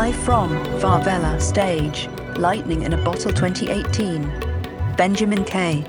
Live from Favela Stage, Lightning in a Bottle 2018. Benjamin K.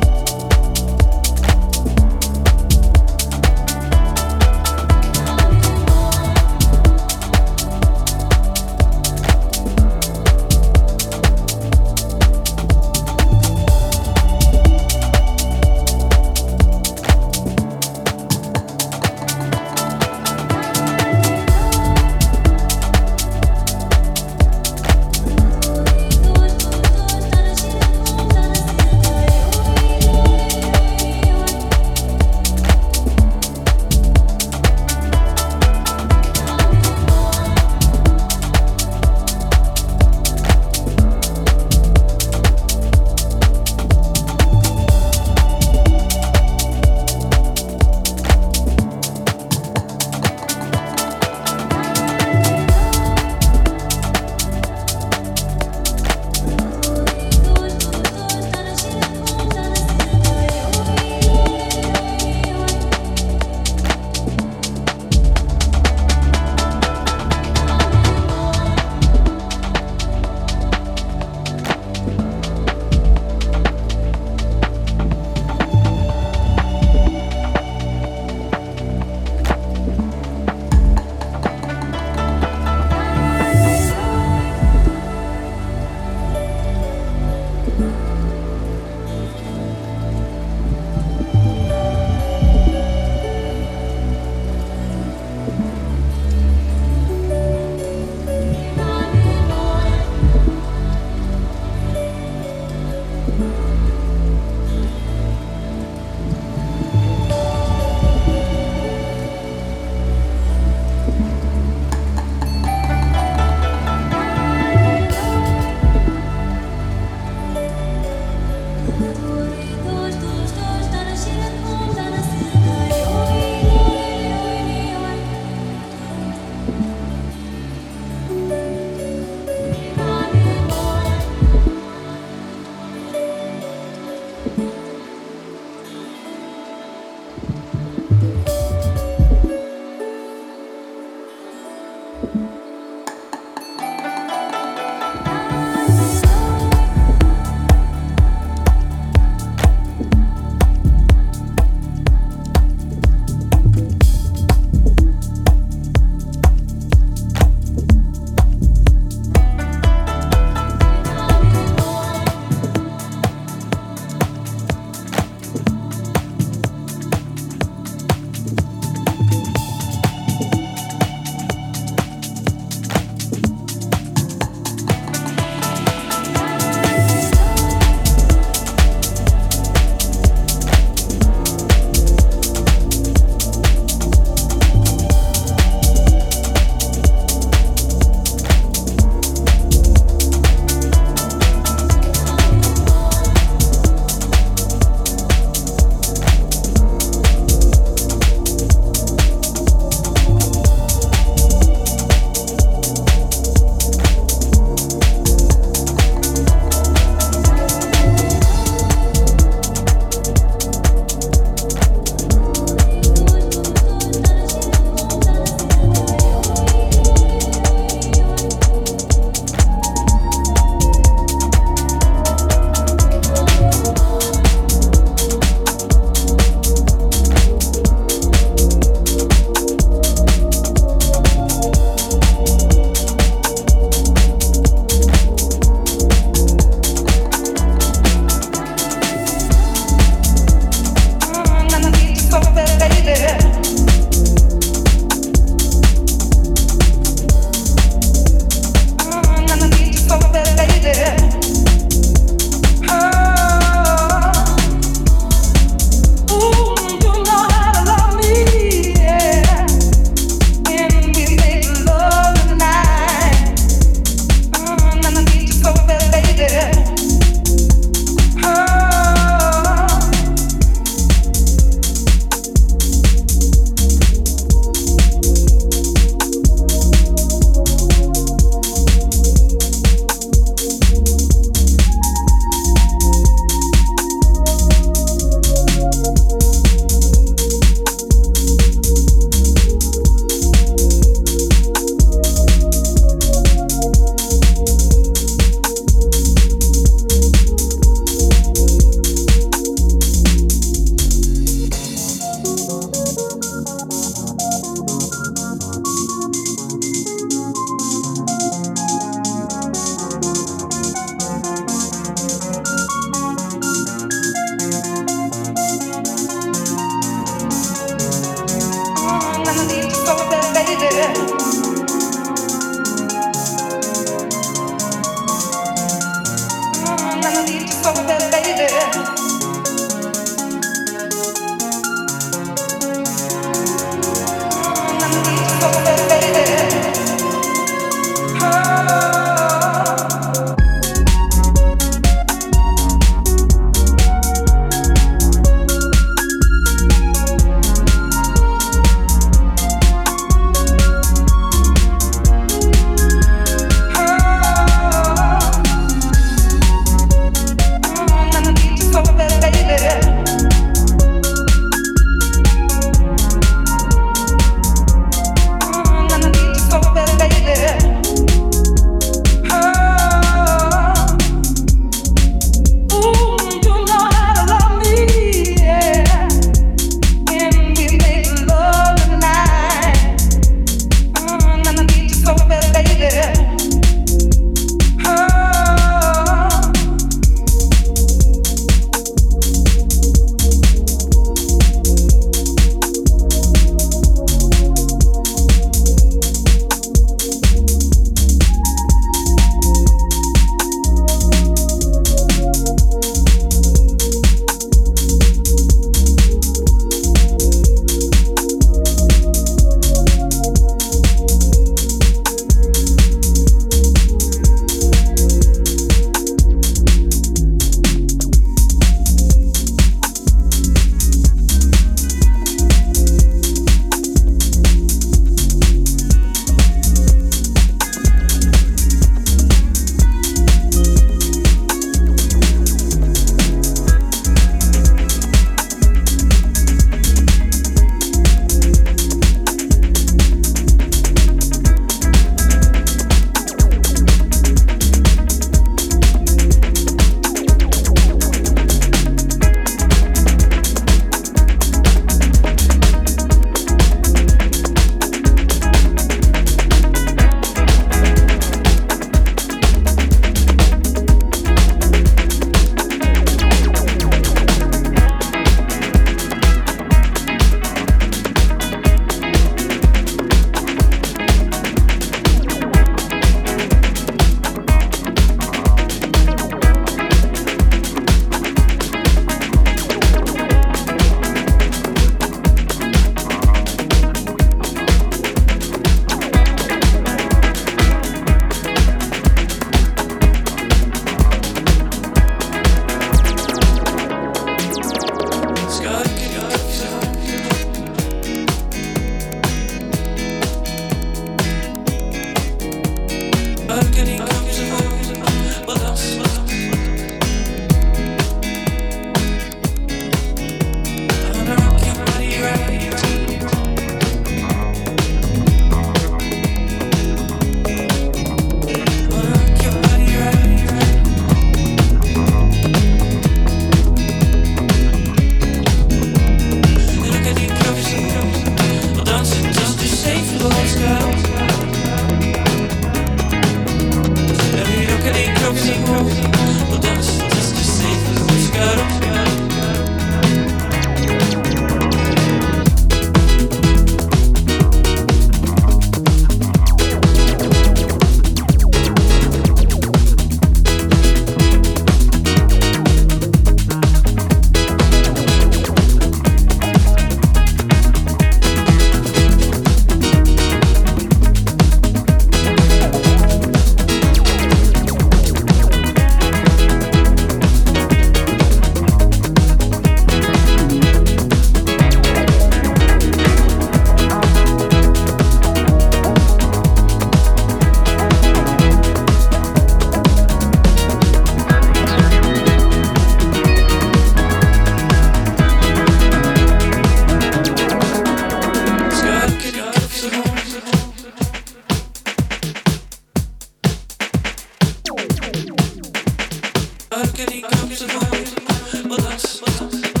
can he come to know with us?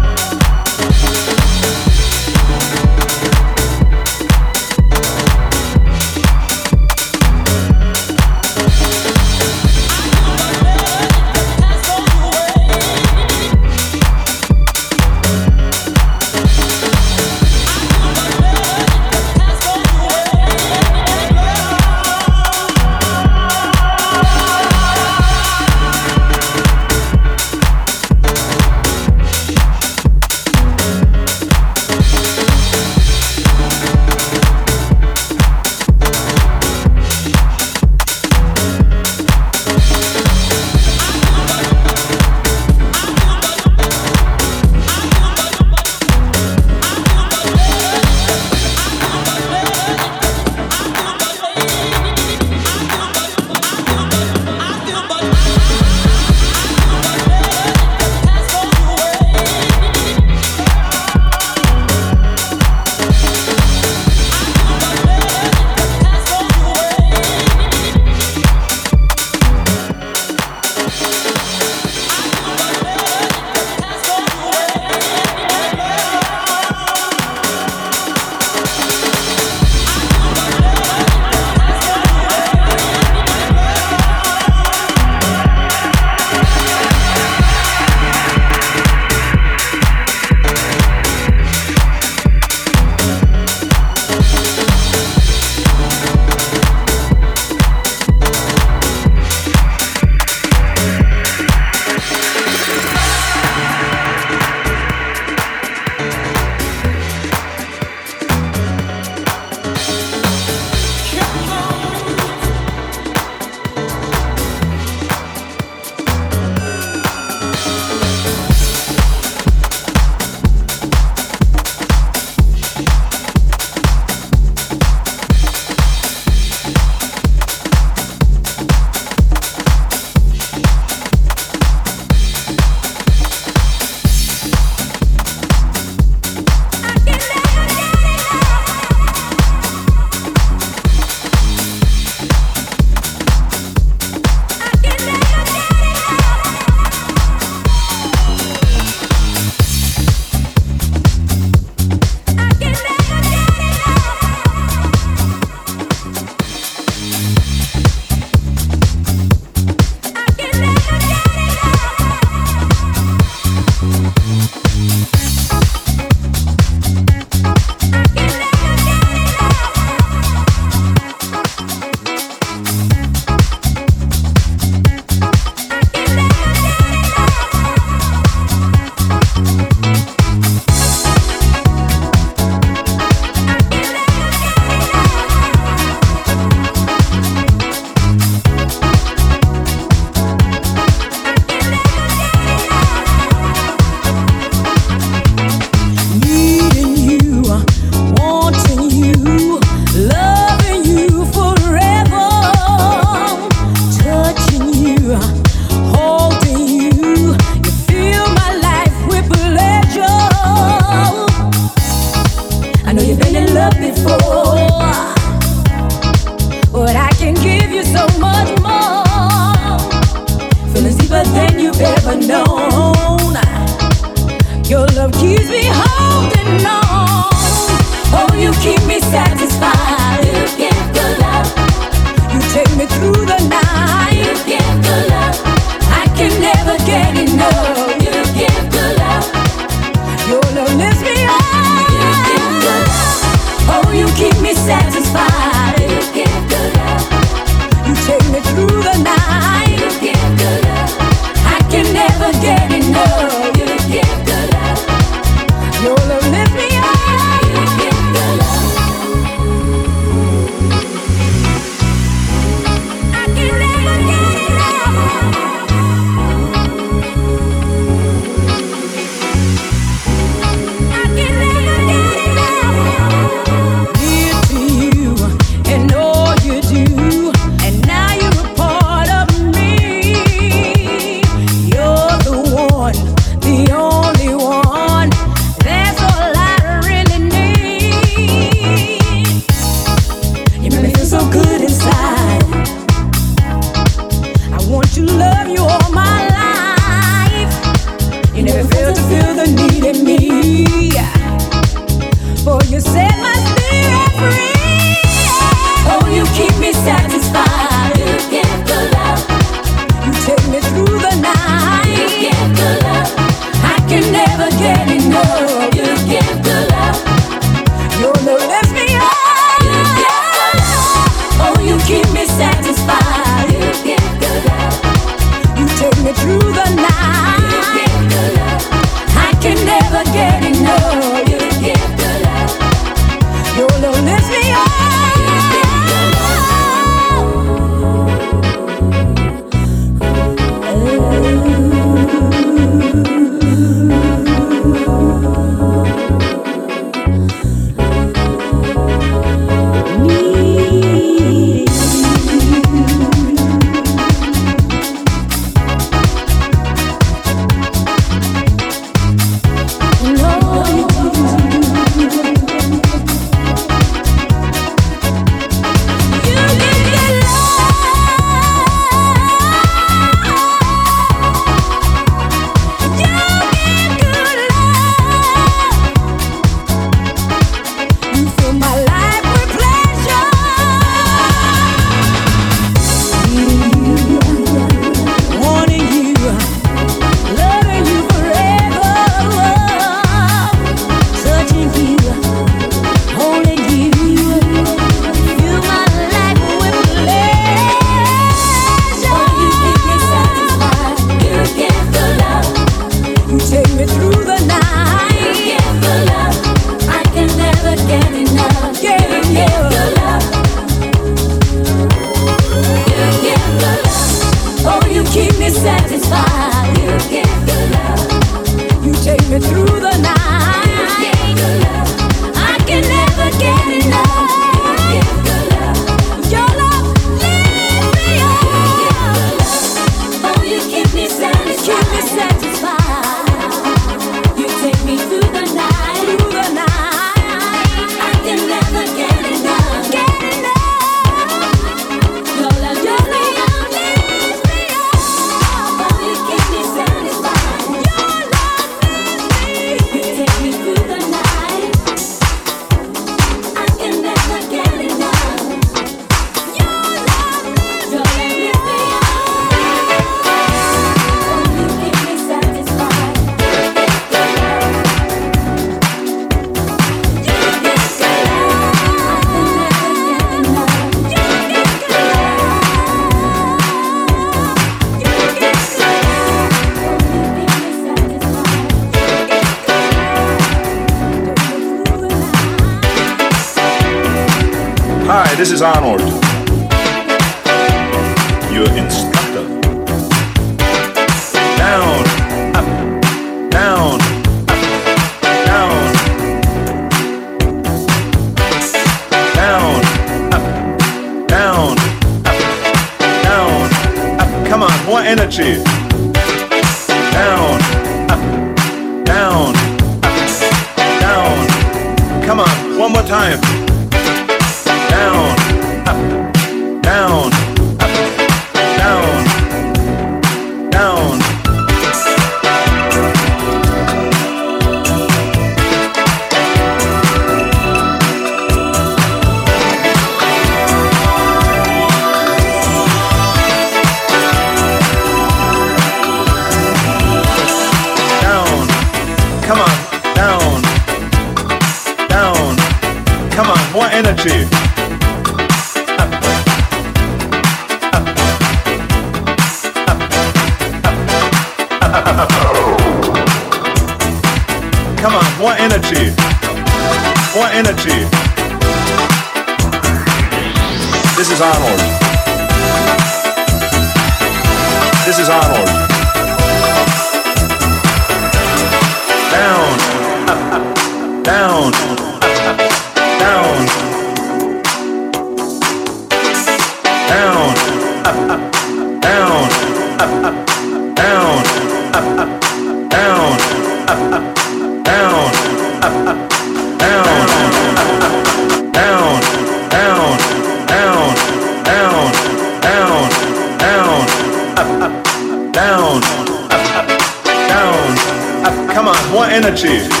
cheers.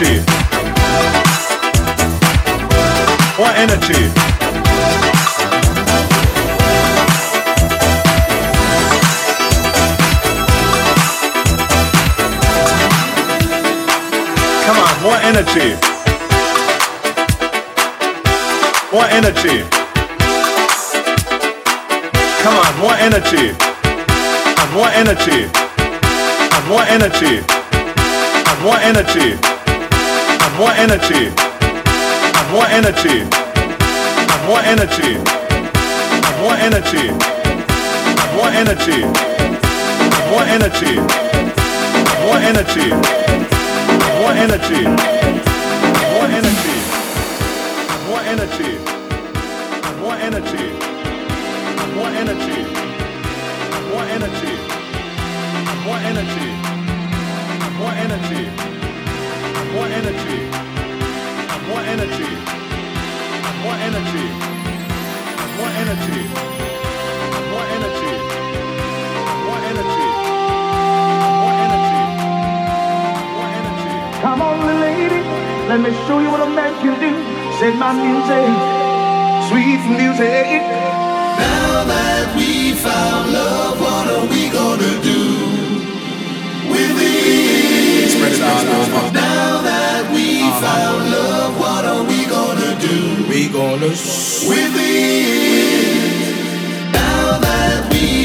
Energy. More energy. Come on, more energy. More energy. Come on, more energy. And more energy. And more energy. And more energy. More energy. More energy. More energy. More energy. More energy. More energy. More energy. More energy. More energy. More energy. More energy. More energy. More energy. More energy. More energy more energy. Have more energy. More energy. Have more energy. More energy. Have more energy. More energy. More energy. Come on, lady. Let me show you what a man can do. Said my music. Sweet music. Now that we found love, what are we gonna do? With these. Spread it out found love, what are we gonna do We gonna with it? Now that we